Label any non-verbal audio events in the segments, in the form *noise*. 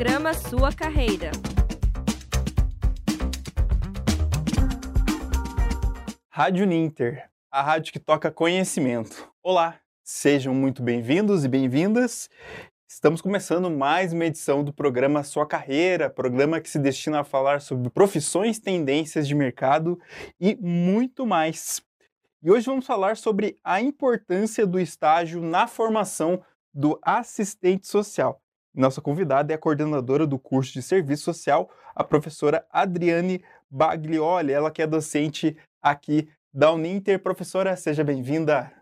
Programa Sua Carreira. Rádio Ninter, a rádio que toca conhecimento. Olá, sejam muito bem-vindos e bem-vindas. Estamos começando mais uma edição do programa Sua Carreira, programa que se destina a falar sobre profissões, tendências de mercado e muito mais. E hoje vamos falar sobre a importância do estágio na formação do assistente social. Nossa convidada é a coordenadora do curso de Serviço Social, a professora Adriane Baglioli, ela que é docente aqui da Uninter. Professora, seja bem-vinda.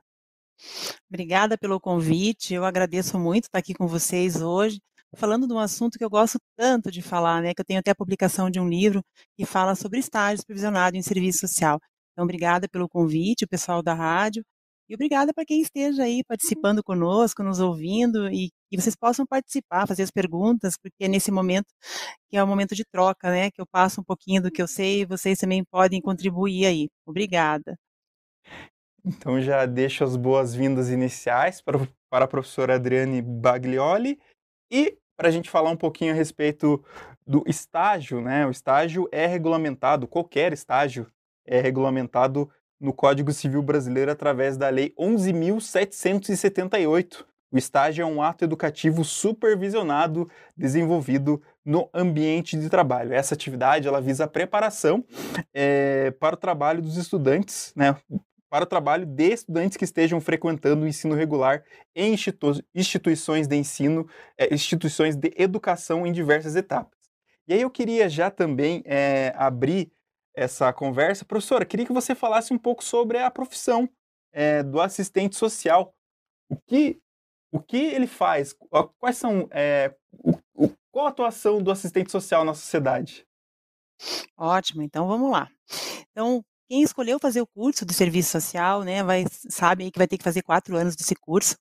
Obrigada pelo convite, eu agradeço muito estar aqui com vocês hoje, falando de um assunto que eu gosto tanto de falar, né, que eu tenho até a publicação de um livro que fala sobre estágio supervisionado em serviço social. Então, obrigada pelo convite, o pessoal da rádio, e obrigada para quem esteja aí participando conosco, nos ouvindo, e que vocês possam participar, fazer as perguntas, porque é nesse momento que é o momento de troca, né? Que eu passo um pouquinho do que eu sei e vocês também podem contribuir aí. Obrigada. Então já deixo as boas-vindas iniciais para, para a professora Adriane Baglioli e para a gente falar um pouquinho a respeito do estágio, né? O estágio é regulamentado, qualquer estágio é regulamentado no Código Civil Brasileiro através da Lei 11.778. O estágio é um ato educativo supervisionado desenvolvido no ambiente de trabalho. Essa atividade ela visa a preparação é, para o trabalho dos estudantes, né, para o trabalho de estudantes que estejam frequentando o ensino regular em institu instituições de ensino, é, instituições de educação em diversas etapas. E aí eu queria já também é, abrir essa conversa. Professora, queria que você falasse um pouco sobre a profissão é, do assistente social. O que, o que ele faz? Quais são. É, o, qual a atuação do assistente social na sociedade? Ótimo, então vamos lá. Então, quem escolheu fazer o curso de serviço social, né, vai, sabe que vai ter que fazer quatro anos desse curso.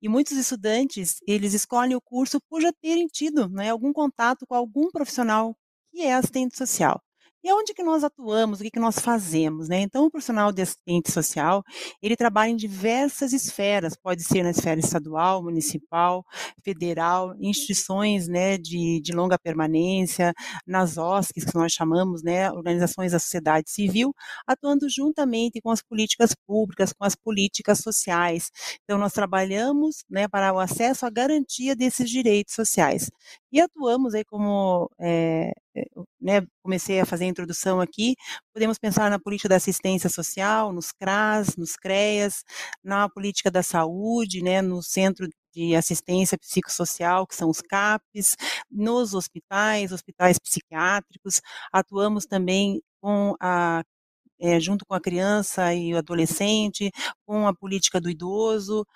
E muitos estudantes, eles escolhem o curso por já terem tido né, algum contato com algum profissional que é assistente social. E onde que nós atuamos, o que, que nós fazemos, né? Então, o profissional de assistente social, ele trabalha em diversas esferas, pode ser na esfera estadual, municipal, federal, instituições, né, de, de longa permanência, nas OSCs, que nós chamamos, né, organizações da sociedade civil, atuando juntamente com as políticas públicas, com as políticas sociais. Então, nós trabalhamos, né, para o acesso à garantia desses direitos sociais. E atuamos aí como é, né, comecei a fazer a introdução aqui, podemos pensar na política da assistência social, nos CRAS, nos CREAS, na política da saúde, né, no centro de assistência psicossocial, que são os CAPs, nos hospitais, hospitais psiquiátricos, atuamos também com a é, junto com a criança e o adolescente, com a política do idoso,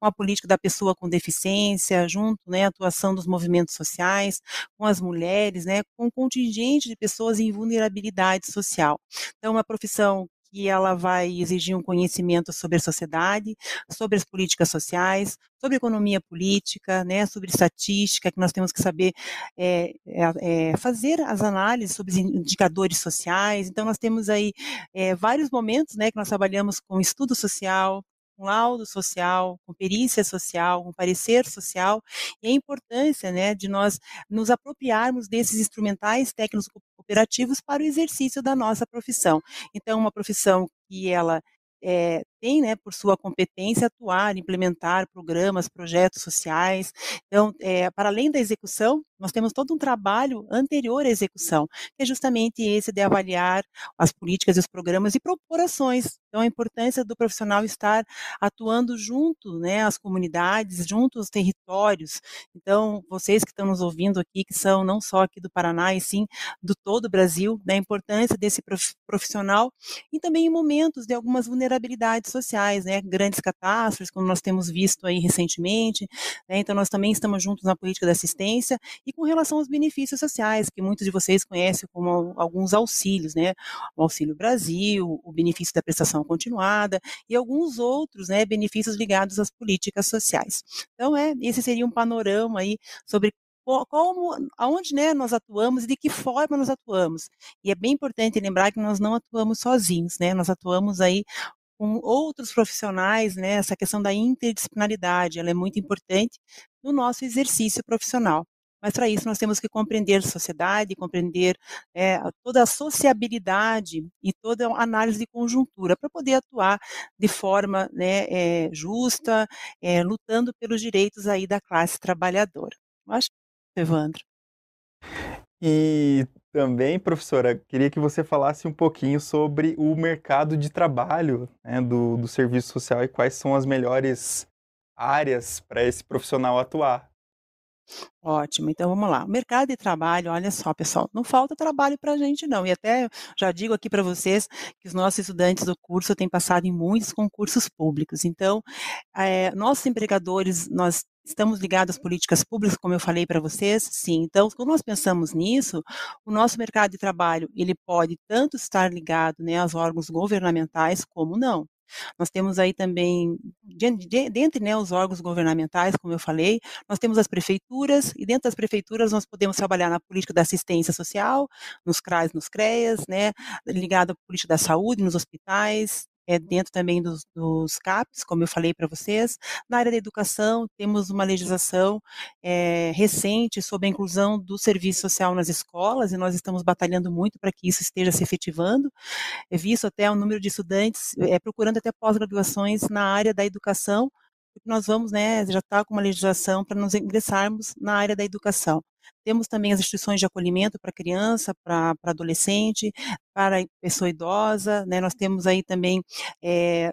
com a política da pessoa com deficiência, junto, né, a atuação dos movimentos sociais, com as mulheres, né, com o contingente de pessoas em vulnerabilidade social. Então, uma profissão que ela vai exigir um conhecimento sobre a sociedade, sobre as políticas sociais, sobre economia política, né, sobre estatística, que nós temos que saber é, é, fazer as análises sobre os indicadores sociais. Então, nós temos aí é, vários momentos né, que nós trabalhamos com estudo social, com laudo social, com perícia social, com parecer social, e a importância né, de nós nos apropriarmos desses instrumentais técnicos cooperativos para o exercício da nossa profissão. Então, uma profissão que ela é, tem, né, por sua competência, atuar, implementar programas, projetos sociais. Então, é, para além da execução, nós temos todo um trabalho anterior à execução, que é justamente esse de avaliar as políticas e os programas e propor ações. Então, a importância do profissional estar atuando junto né, às comunidades, junto aos territórios. Então, vocês que estão nos ouvindo aqui, que são não só aqui do Paraná, e sim do todo o Brasil, da né, importância desse profissional e também em momentos de algumas vulnerabilidades sociais, né, grandes catástrofes, como nós temos visto aí recentemente, né, então nós também estamos juntos na política da assistência e com relação aos benefícios sociais, que muitos de vocês conhecem como alguns auxílios, né, o Auxílio Brasil, o benefício da prestação continuada e alguns outros, né, benefícios ligados às políticas sociais. Então, é, esse seria um panorama aí sobre como, aonde né, nós atuamos e de que forma nós atuamos. E é bem importante lembrar que nós não atuamos sozinhos, né? Nós atuamos aí com outros profissionais, né, essa questão da interdisciplinaridade, ela é muito importante no nosso exercício profissional. mas para isso nós temos que compreender a sociedade, compreender é, toda a sociabilidade e toda a análise de conjuntura para poder atuar de forma né, é, justa, é, lutando pelos direitos aí da classe trabalhadora. Eu acho, Evandro. E também, professora, queria que você falasse um pouquinho sobre o mercado de trabalho né, do, do serviço social e quais são as melhores áreas para esse profissional atuar. Ótimo, então vamos lá. O mercado de trabalho, olha só, pessoal, não falta trabalho para a gente, não. E até já digo aqui para vocês que os nossos estudantes do curso têm passado em muitos concursos públicos. Então, é, nossos empregadores, nós estamos ligados às políticas públicas, como eu falei para vocês, sim. Então, quando nós pensamos nisso, o nosso mercado de trabalho, ele pode tanto estar ligado né, aos órgãos governamentais, como não. Nós temos aí também, dentre né, os órgãos governamentais, como eu falei, nós temos as prefeituras, e dentro das prefeituras nós podemos trabalhar na política da assistência social, nos CRAs, nos CREAS, né, ligado à política da saúde, nos hospitais, é, dentro também dos, dos, CAPs, como eu falei para vocês. Na área da educação, temos uma legislação é, recente sobre a inclusão do serviço social nas escolas, e nós estamos batalhando muito para que isso esteja se efetivando. Visto até o número de estudantes é, procurando até pós-graduações na área da educação, nós vamos, né, já está com uma legislação para nos ingressarmos na área da educação. Temos também as instituições de acolhimento para criança, para, para adolescente, para pessoa idosa, né? Nós temos aí também é,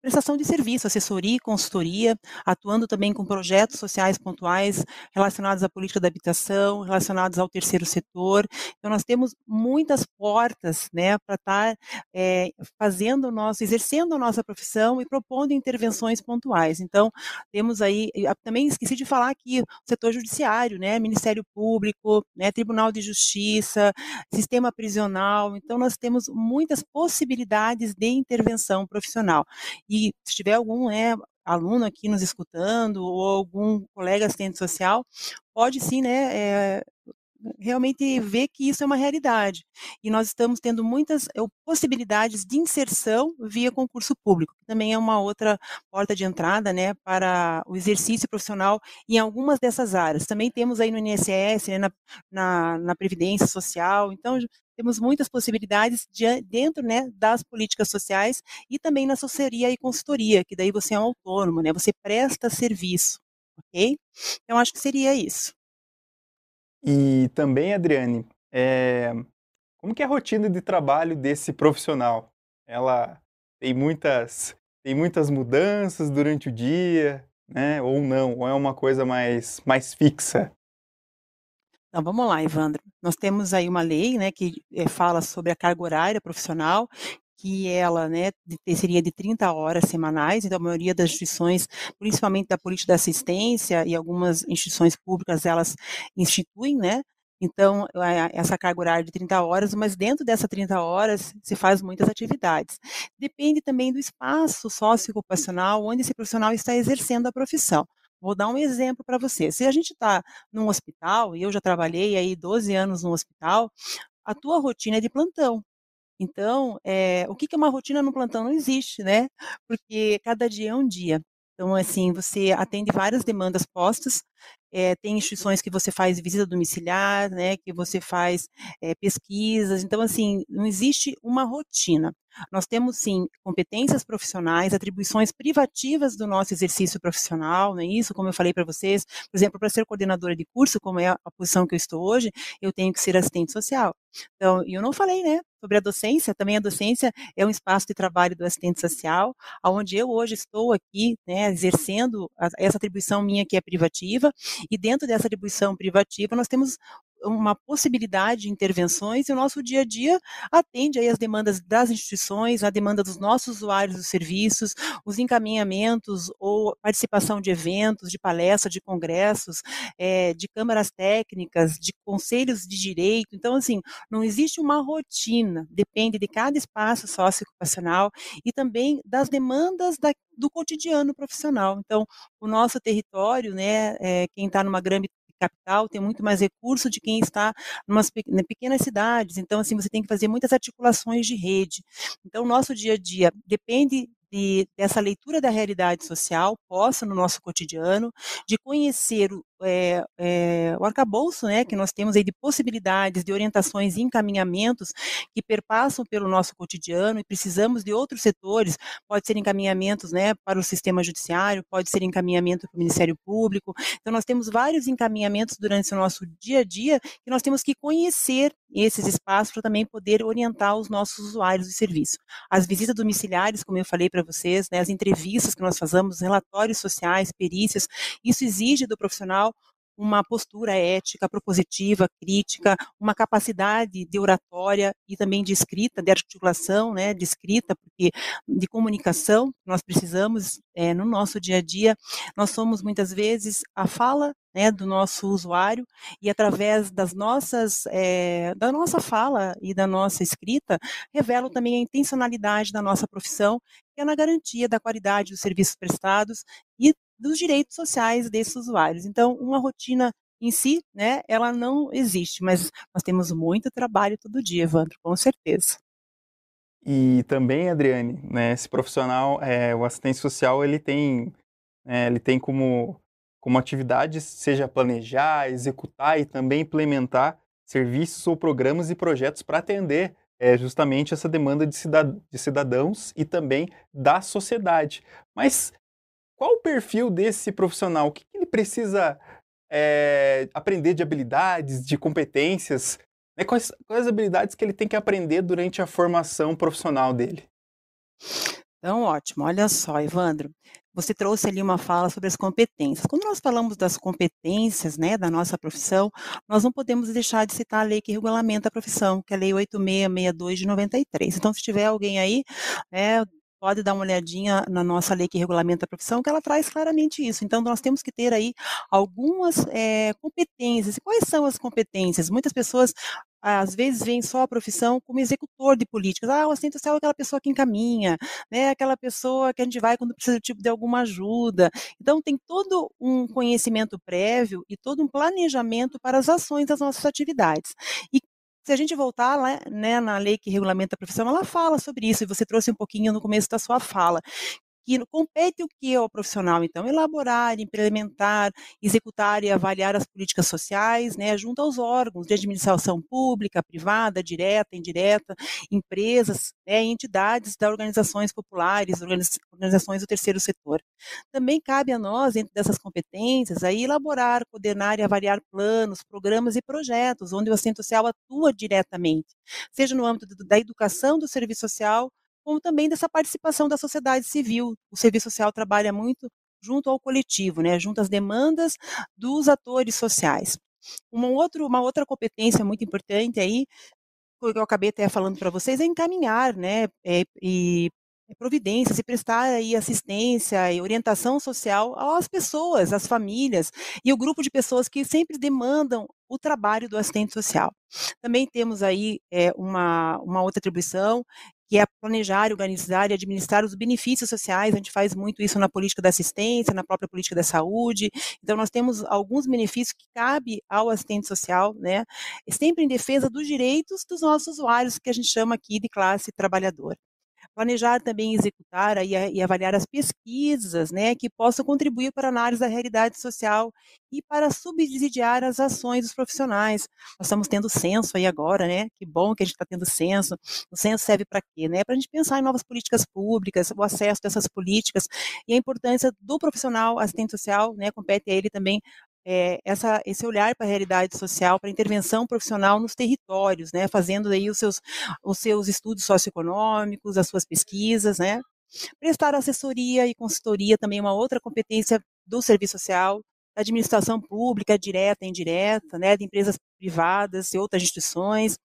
prestação de serviço, assessoria e consultoria, atuando também com projetos sociais pontuais relacionados à política da habitação, relacionados ao terceiro setor. Então, nós temos muitas portas né, para estar tá, é, fazendo o nosso, exercendo a nossa profissão e propondo intervenções pontuais. Então, temos aí, também esqueci de falar aqui, o setor judiciário, né, Ministério Público, né, Tribunal de Justiça, sistema prisional. Então, nós temos muitas possibilidades de intervenção profissional. E se tiver algum né, aluno aqui nos escutando ou algum colega assistente social, pode sim, né, é, realmente ver que isso é uma realidade. E nós estamos tendo muitas é, possibilidades de inserção via concurso público, que também é uma outra porta de entrada né, para o exercício profissional em algumas dessas áreas. Também temos aí no INSS, né, na, na, na Previdência Social, então temos muitas possibilidades de, dentro né, das políticas sociais e também na assessoria e consultoria, que daí você é um autônomo, né, você presta serviço, ok? Então, acho que seria isso. E também, Adriane, é, como que é a rotina de trabalho desse profissional? Ela tem muitas, tem muitas mudanças durante o dia, né? Ou não? Ou é uma coisa mais, mais fixa? Então vamos lá, Evandro. Nós temos aí uma lei, né, que é, fala sobre a carga horária profissional, que ela, né, seria de 30 horas semanais, então a maioria das instituições, principalmente da política da assistência e algumas instituições públicas, elas instituem, né, então, essa carga horária de 30 horas, mas dentro dessas 30 horas se faz muitas atividades. Depende também do espaço socioocupacional onde esse profissional está exercendo a profissão. Vou dar um exemplo para você. Se a gente está num hospital, e eu já trabalhei aí 12 anos no hospital, a tua rotina é de plantão. Então, é, o que, que é uma rotina no plantão? Não existe, né? Porque cada dia é um dia. Então, assim, você atende várias demandas postas, é, tem instituições que você faz visita domiciliar, né, que você faz é, pesquisas, então, assim, não existe uma rotina. Nós temos, sim, competências profissionais, atribuições privativas do nosso exercício profissional, não é isso? Como eu falei para vocês, por exemplo, para ser coordenadora de curso, como é a posição que eu estou hoje, eu tenho que ser assistente social. Então, eu não falei, né, sobre a docência, também a docência é um espaço de trabalho do assistente social, onde eu hoje estou aqui, né, exercendo essa atribuição minha que é privativa, e dentro dessa atribuição privativa nós temos uma possibilidade de intervenções e o nosso dia a dia atende aí as demandas das instituições, a demanda dos nossos usuários dos serviços, os encaminhamentos ou participação de eventos, de palestras, de congressos, é, de câmaras técnicas, de conselhos de direito. Então, assim, não existe uma rotina, depende de cada espaço socioocupacional e também das demandas da, do cotidiano profissional. Então, o nosso território, né, é, quem está numa grande capital tem muito mais recurso de quem está em né, pequenas cidades. Então, assim, você tem que fazer muitas articulações de rede. Então, o nosso dia a dia depende de, dessa leitura da realidade social posta no nosso cotidiano, de conhecer o, é, é, o arcabouço né, que nós temos aí de possibilidades, de orientações e encaminhamentos que perpassam pelo nosso cotidiano e precisamos de outros setores, pode ser encaminhamentos né, para o sistema judiciário, pode ser encaminhamento para o Ministério Público. Então, nós temos vários encaminhamentos durante o nosso dia a dia que nós temos que conhecer esses espaços para também poder orientar os nossos usuários de serviço. As visitas domiciliares, como eu falei para vocês, né, as entrevistas que nós fazemos, relatórios sociais, perícias, isso exige do profissional uma postura ética, propositiva, crítica, uma capacidade de oratória e também de escrita, de articulação, né, de escrita, porque de comunicação nós precisamos é, no nosso dia a dia. Nós somos muitas vezes a fala né, do nosso usuário e através das nossas é, da nossa fala e da nossa escrita revelam também a intencionalidade da nossa profissão que é na garantia da qualidade dos serviços prestados e dos direitos sociais desses usuários. Então, uma rotina em si, né, ela não existe, mas nós temos muito trabalho todo dia, Evandro, com certeza. E também, Adriane, né, esse profissional, é, o assistente social, ele tem, é, ele tem como, como atividade, seja planejar, executar e também implementar serviços ou programas e projetos para atender é, justamente essa demanda de, de cidadãos e também da sociedade. Mas qual o perfil desse profissional? O que ele precisa é, aprender de habilidades, de competências? Né? Quais, quais as habilidades que ele tem que aprender durante a formação profissional dele? Então, ótimo. Olha só, Evandro, você trouxe ali uma fala sobre as competências. Quando nós falamos das competências né, da nossa profissão, nós não podemos deixar de citar a lei que regulamenta a profissão, que é a Lei 8662 de 93. Então, se tiver alguém aí, né, pode dar uma olhadinha na nossa lei que regulamenta a profissão, que ela traz claramente isso. Então, nós temos que ter aí algumas é, competências. E quais são as competências? Muitas pessoas às vezes veem só a profissão como executor de políticas. Ah, o assistente social é aquela pessoa que encaminha, né? aquela pessoa que a gente vai quando precisa tipo, de alguma ajuda. Então, tem todo um conhecimento prévio e todo um planejamento para as ações das nossas atividades. E se a gente voltar lá, né, na lei que regulamenta a profissão, ela fala sobre isso, e você trouxe um pouquinho no começo da sua fala, que compete o que ao profissional, então, elaborar, implementar, executar e avaliar as políticas sociais, né, junto aos órgãos de administração pública, privada, direta, indireta, empresas, né, entidades das organizações populares, organizações do terceiro setor. Também cabe a nós, dentro dessas competências, aí elaborar, coordenar e avaliar planos, programas e projetos, onde o assistente social atua diretamente, seja no âmbito da educação do serviço social, como também dessa participação da sociedade civil. O serviço social trabalha muito junto ao coletivo, né, junto às demandas dos atores sociais. Uma, outro, uma outra competência muito importante aí, que eu acabei até falando para vocês, é encaminhar, né, é, e providências e prestar aí assistência e orientação social às pessoas, às famílias e o grupo de pessoas que sempre demandam o trabalho do assistente social. Também temos aí é, uma, uma outra atribuição que é planejar, organizar e administrar os benefícios sociais. A gente faz muito isso na política da assistência, na própria política da saúde. Então, nós temos alguns benefícios que cabe ao assistente social, né? Sempre em defesa dos direitos dos nossos usuários, que a gente chama aqui de classe trabalhadora planejar também executar aí, e avaliar as pesquisas né, que possam contribuir para a análise da realidade social e para subsidiar as ações dos profissionais. Nós estamos tendo censo aí agora, né? Que bom que a gente está tendo censo. O censo serve para quê? Né? Para a gente pensar em novas políticas públicas, o acesso dessas políticas e a importância do profissional assistente social, né? Compete a ele também é, essa, esse olhar para a realidade social, para a intervenção profissional nos territórios, né, fazendo aí os seus, os seus estudos socioeconômicos, as suas pesquisas, né, prestar assessoria e consultoria também é uma outra competência do serviço social, da administração pública, direta e indireta, né, de empresas privadas e outras instituições,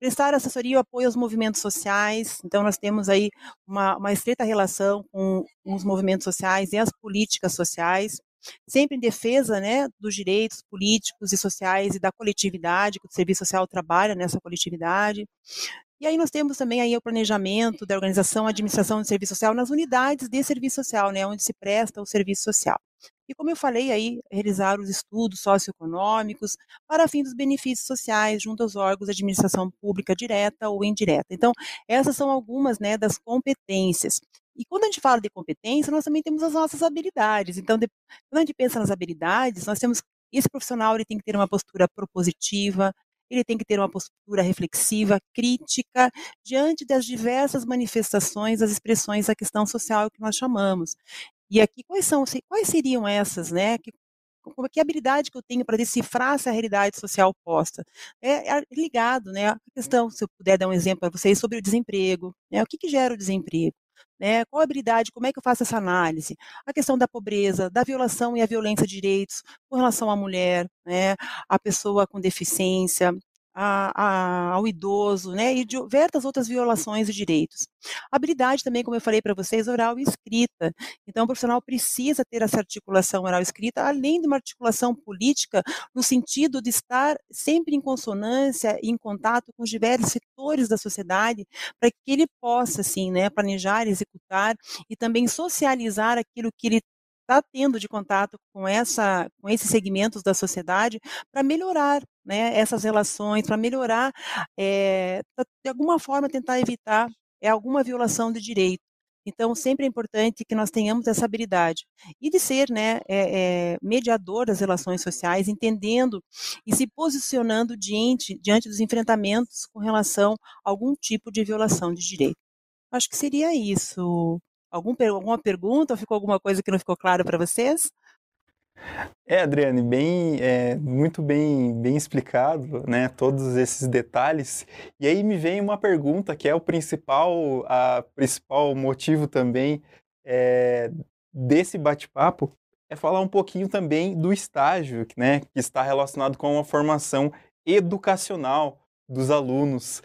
prestar assessoria e apoio aos movimentos sociais, então nós temos aí uma, uma estreita relação com os movimentos sociais e as políticas sociais, sempre em defesa né, dos direitos políticos e sociais e da coletividade, que o serviço social trabalha nessa coletividade. E aí nós temos também aí o planejamento da organização, administração do serviço social nas unidades de serviço social, né, onde se presta o serviço social. E como eu falei aí, realizar os estudos socioeconômicos para fim dos benefícios sociais junto aos órgãos de administração pública direta ou indireta. Então, essas são algumas né, das competências. E quando a gente fala de competência, nós também temos as nossas habilidades. Então, de, quando a gente pensa nas habilidades, nós temos esse profissional ele tem que ter uma postura propositiva, ele tem que ter uma postura reflexiva, crítica, diante das diversas manifestações, das expressões da questão social que nós chamamos. E aqui, quais são, quais seriam essas, né? Que, que habilidade que eu tenho para decifrar essa realidade social posta? É, é, ligado, né? A questão, se eu puder dar um exemplo para vocês, sobre o desemprego, né? O que, que gera o desemprego? Né? Qual habilidade, como é que eu faço essa análise? A questão da pobreza, da violação e a violência de direitos com relação à mulher, né? a pessoa com deficiência, a, a, ao idoso, né, e diversas outras violações de direitos. Habilidade também, como eu falei para vocês, oral e escrita. Então, o profissional precisa ter essa articulação oral e escrita, além de uma articulação política, no sentido de estar sempre em consonância e em contato com os diversos setores da sociedade, para que ele possa, assim, né, planejar, executar e também socializar aquilo que ele está tendo de contato com, essa, com esses segmentos da sociedade para melhorar né, essas relações, para melhorar, é, de alguma forma tentar evitar é, alguma violação de direito. Então, sempre é importante que nós tenhamos essa habilidade e de ser né, é, é, mediador das relações sociais, entendendo e se posicionando diante, diante dos enfrentamentos com relação a algum tipo de violação de direito. Acho que seria isso, Algum, alguma pergunta ou ficou alguma coisa que não ficou claro para vocês? É, Adriane, bem, é, muito bem, bem explicado, né, todos esses detalhes. E aí me vem uma pergunta que é o principal, a principal motivo também é, desse bate-papo, é falar um pouquinho também do estágio, né, que está relacionado com a formação educacional dos alunos.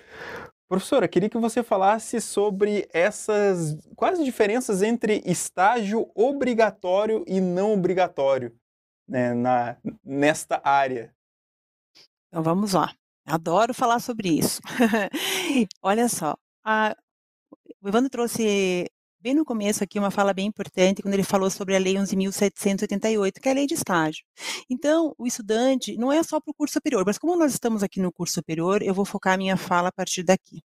Professora, queria que você falasse sobre essas quais diferenças entre estágio obrigatório e não obrigatório né, na, nesta área. Então vamos lá. Adoro falar sobre isso. *laughs* Olha só, a, o Evandro trouxe bem no começo aqui uma fala bem importante, quando ele falou sobre a Lei 11.788, que é a lei de estágio. Então, o estudante não é só para o curso superior, mas como nós estamos aqui no curso superior, eu vou focar a minha fala a partir daqui.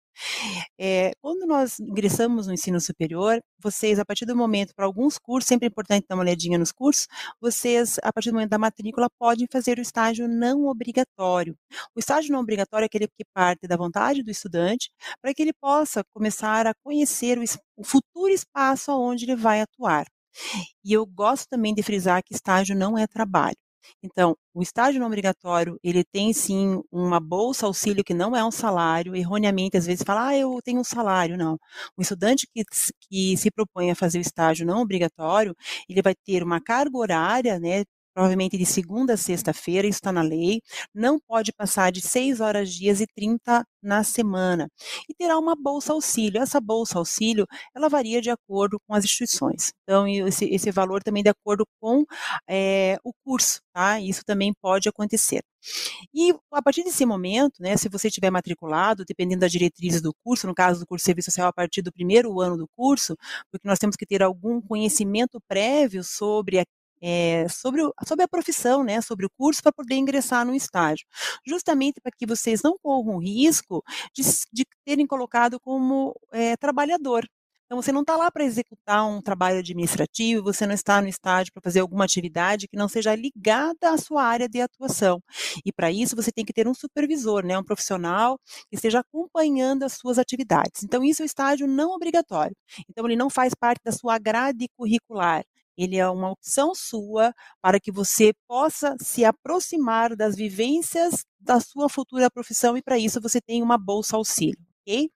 É, quando nós ingressamos no ensino superior, vocês, a partir do momento, para alguns cursos, sempre é importante dar uma olhadinha nos cursos, vocês, a partir do momento da matrícula, podem fazer o estágio não obrigatório. O estágio não obrigatório é aquele que parte da vontade do estudante, para que ele possa começar a conhecer o, o futuro espaço onde ele vai atuar. E eu gosto também de frisar que estágio não é trabalho. Então, o estágio não obrigatório, ele tem sim uma bolsa auxílio que não é um salário, erroneamente às vezes fala, ah, eu tenho um salário, não. O estudante que, que se propõe a fazer o estágio não obrigatório, ele vai ter uma carga horária, né, provavelmente de segunda a sexta-feira, está na lei, não pode passar de 6 horas dias e 30 na semana. E terá uma bolsa auxílio. Essa bolsa auxílio, ela varia de acordo com as instituições. Então, esse, esse valor também de acordo com é, o curso, tá? Isso também pode acontecer. E a partir desse momento, né, se você estiver matriculado, dependendo das diretrizes do curso, no caso do curso de serviço social, a partir do primeiro ano do curso, porque nós temos que ter algum conhecimento prévio sobre a é, sobre, o, sobre a profissão, né, sobre o curso, para poder ingressar no estágio. Justamente para que vocês não corram o risco de, de terem colocado como é, trabalhador. Então, você não está lá para executar um trabalho administrativo, você não está no estágio para fazer alguma atividade que não seja ligada à sua área de atuação. E para isso, você tem que ter um supervisor, né, um profissional que esteja acompanhando as suas atividades. Então, isso é o estágio não obrigatório. Então, ele não faz parte da sua grade curricular ele é uma opção sua para que você possa se aproximar das vivências da sua futura profissão e para isso você tem uma bolsa auxílio. ok?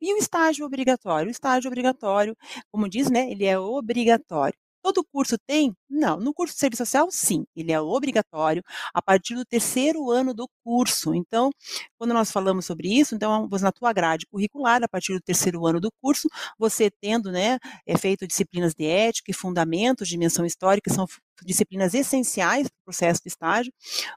E o estágio obrigatório? O estágio obrigatório, como diz, né, ele é obrigatório. Todo curso tem? Não. No curso de serviço social, sim. Ele é obrigatório a partir do terceiro ano do curso. Então, quando nós falamos sobre isso, então, na tua grade curricular, a partir do terceiro ano do curso, você tendo, né, é feito disciplinas de ética e fundamentos dimensão histórica, que são disciplinas essenciais para o processo de estágio,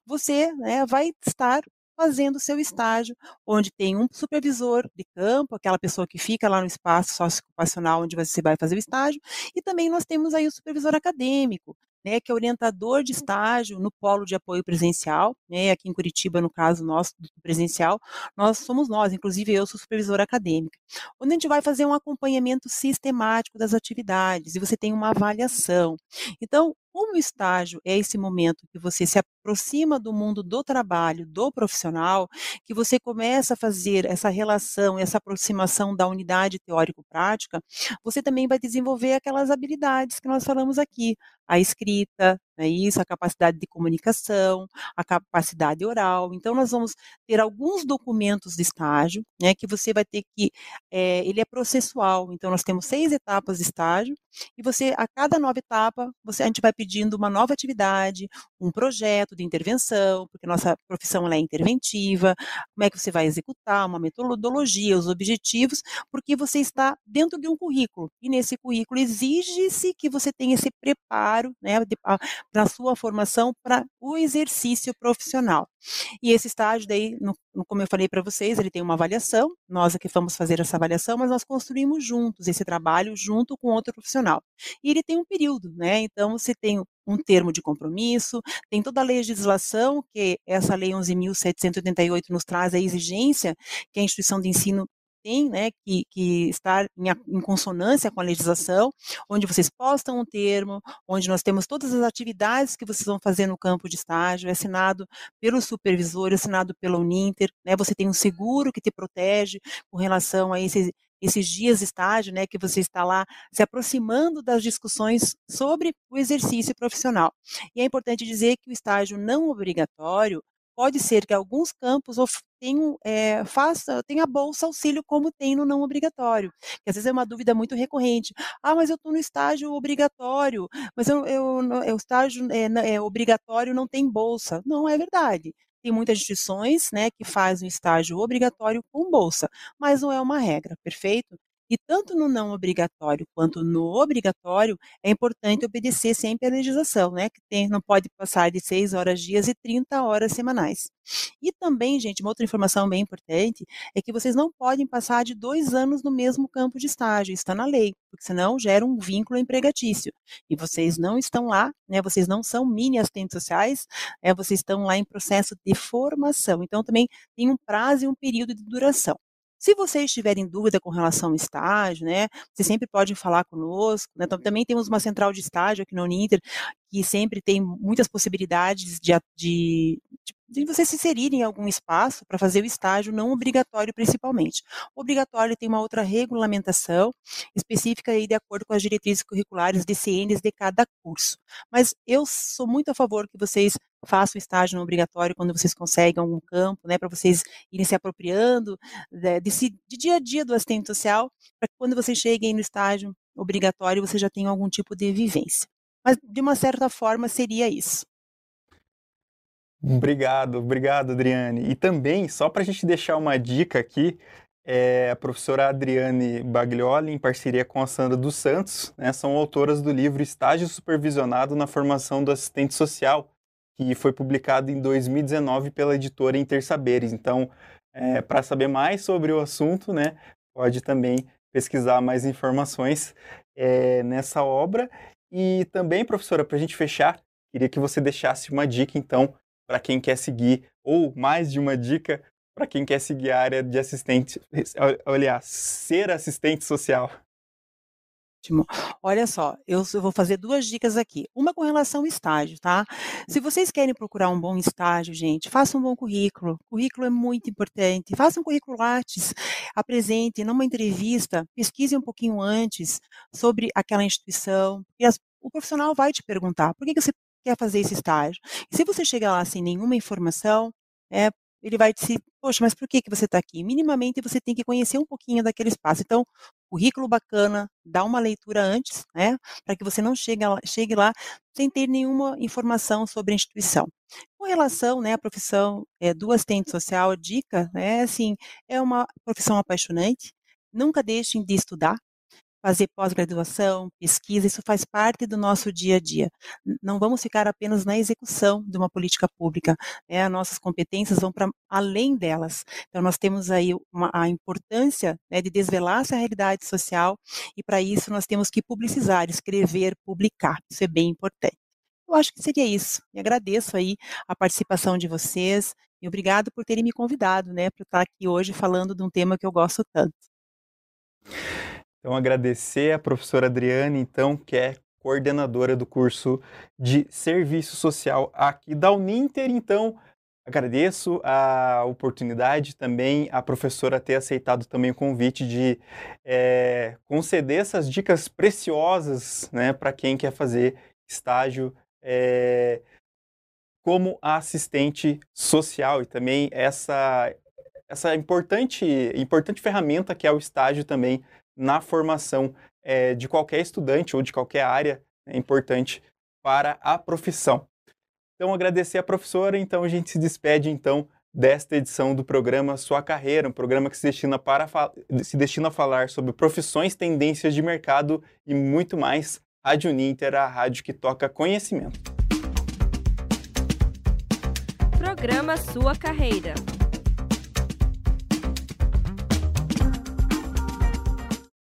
você né, vai estar fazendo seu estágio, onde tem um supervisor de campo, aquela pessoa que fica lá no espaço socioocupacional onde você vai fazer o estágio, e também nós temos aí o supervisor acadêmico, né, que é orientador de estágio no polo de apoio presencial, né, aqui em Curitiba, no caso nosso presencial, nós somos nós, inclusive eu sou supervisora acadêmica, onde a gente vai fazer um acompanhamento sistemático das atividades e você tem uma avaliação. Então, como o estágio é esse momento que você se aproxima do mundo do trabalho, do profissional, que você começa a fazer essa relação, essa aproximação da unidade teórico-prática, você também vai desenvolver aquelas habilidades que nós falamos aqui, a escrita, é isso, a capacidade de comunicação, a capacidade oral. Então, nós vamos ter alguns documentos de estágio, né, que você vai ter que, é, ele é processual, então nós temos seis etapas de estágio, e você, a cada nova etapa, você, a gente vai pedindo uma nova atividade, um projeto de intervenção, porque nossa profissão é interventiva, como é que você vai executar, uma metodologia, os objetivos, porque você está dentro de um currículo, e nesse currículo exige-se que você tenha esse preparo, né, para a sua formação para o exercício profissional. E esse estágio daí, no, como eu falei para vocês, ele tem uma avaliação, nós aqui vamos fazer essa avaliação, mas nós construímos juntos esse trabalho junto com outro profissional. E ele tem um período, né? Então você tem um termo de compromisso, tem toda a legislação, que essa lei 11.788 nos traz a exigência que a instituição de ensino tem né, que, que estar em, em, consonância com a legislação, onde vocês postam um termo, onde nós temos todas as atividades que vocês vão fazer no campo de estágio, é assinado pelo supervisor, é assinado pela Uninter, né, você tem um seguro que te protege com relação a esses, esses dias de estágio, né, que você está lá se aproximando das discussões sobre o exercício profissional. E é importante dizer que o estágio não obrigatório pode ser que alguns campos tenham, é, faça, tenha bolsa auxílio como tem no não obrigatório, que às vezes é uma dúvida muito recorrente. Ah, mas eu estou no estágio obrigatório, mas eu, eu, eu o estágio é, é, obrigatório não tem bolsa. Não é verdade. Tem muitas instituições né, que fazem o estágio obrigatório com bolsa, mas não é uma regra, perfeito? E tanto no não obrigatório quanto no obrigatório, é importante obedecer sempre a legislação, né? Que tem, não pode passar de 6 horas dias e 30 horas semanais. E também, gente, uma outra informação bem importante é que vocês não podem passar de dois anos no mesmo campo de estágio, está na lei, porque senão gera um vínculo empregatício. E vocês não estão lá, né? Vocês não são mini assistentes sociais, é, vocês estão lá em processo de formação. Então também tem um prazo e um período de duração. Se vocês tiverem dúvida com relação ao estágio, né, você sempre pode falar conosco. Né, também temos uma central de estágio aqui no Uninter, que sempre tem muitas possibilidades de, de, de vocês se inserirem em algum espaço para fazer o estágio não obrigatório, principalmente. O obrigatório tem uma outra regulamentação específica aí de acordo com as diretrizes curriculares de CNs de cada curso. Mas eu sou muito a favor que vocês façam estágio não obrigatório quando vocês conseguem algum campo, né, para vocês irem se apropriando de, de, dia a dia do assistente social, para que quando vocês cheguem no estágio obrigatório, você já tenha algum tipo de vivência. Mas, de uma certa forma, seria isso. Obrigado, obrigado, Adriane. E também, só para a gente deixar uma dica aqui, é, a professora Adriane Baglioli, em parceria com a Sandra dos Santos, né, são autoras do livro Estágio Supervisionado na Formação do Assistente Social, que foi publicado em 2019 pela editora Intersaberes. Então, é, para saber mais sobre o assunto, né, pode também pesquisar mais informações é, nessa obra. E também, professora, para a gente fechar, queria que você deixasse uma dica, então, para quem quer seguir, ou mais de uma dica para quem quer seguir a área de assistente, olha, ser assistente social. Olha só, eu vou fazer duas dicas aqui. Uma com relação ao estágio, tá? Se vocês querem procurar um bom estágio, gente, façam um bom currículo. currículo é muito importante. Façam um currículo Lattes, apresente numa entrevista, pesquise um pouquinho antes sobre aquela instituição. E as, o profissional vai te perguntar por que, que você quer fazer esse estágio. E se você chegar lá sem nenhuma informação, é, ele vai dizer, poxa, mas por que, que você está aqui? Minimamente você tem que conhecer um pouquinho daquele espaço. Então, currículo bacana, dá uma leitura antes, né, para que você não chegue lá, chegue lá sem ter nenhuma informação sobre a instituição. Com relação, né, à profissão é, do assistente social, dica, né, assim, é uma profissão apaixonante, nunca deixem de estudar, fazer pós-graduação, pesquisa, isso faz parte do nosso dia a dia. Não vamos ficar apenas na execução de uma política pública, né? nossas competências vão para além delas. Então, nós temos aí uma, a importância né, de desvelar essa realidade social e, para isso, nós temos que publicizar, escrever, publicar. Isso é bem importante. Eu acho que seria isso. E agradeço aí a participação de vocês e obrigado por terem me convidado, né, para estar aqui hoje falando de um tema que eu gosto tanto. Então, agradecer a professora Adriane, então, que é coordenadora do curso de Serviço Social aqui da Uninter. Então, agradeço a oportunidade também, a professora ter aceitado também o convite de é, conceder essas dicas preciosas né, para quem quer fazer estágio. É, como assistente social e também essa essa importante importante ferramenta que é o estágio também na formação é, de qualquer estudante ou de qualquer área é importante para a profissão. Então agradecer a professora, então a gente se despede então desta edição do programa Sua Carreira, um programa que se destina, para se destina a falar sobre profissões, tendências de mercado e muito mais. Rádio Uninter, a rádio que toca conhecimento. Programa Sua Carreira.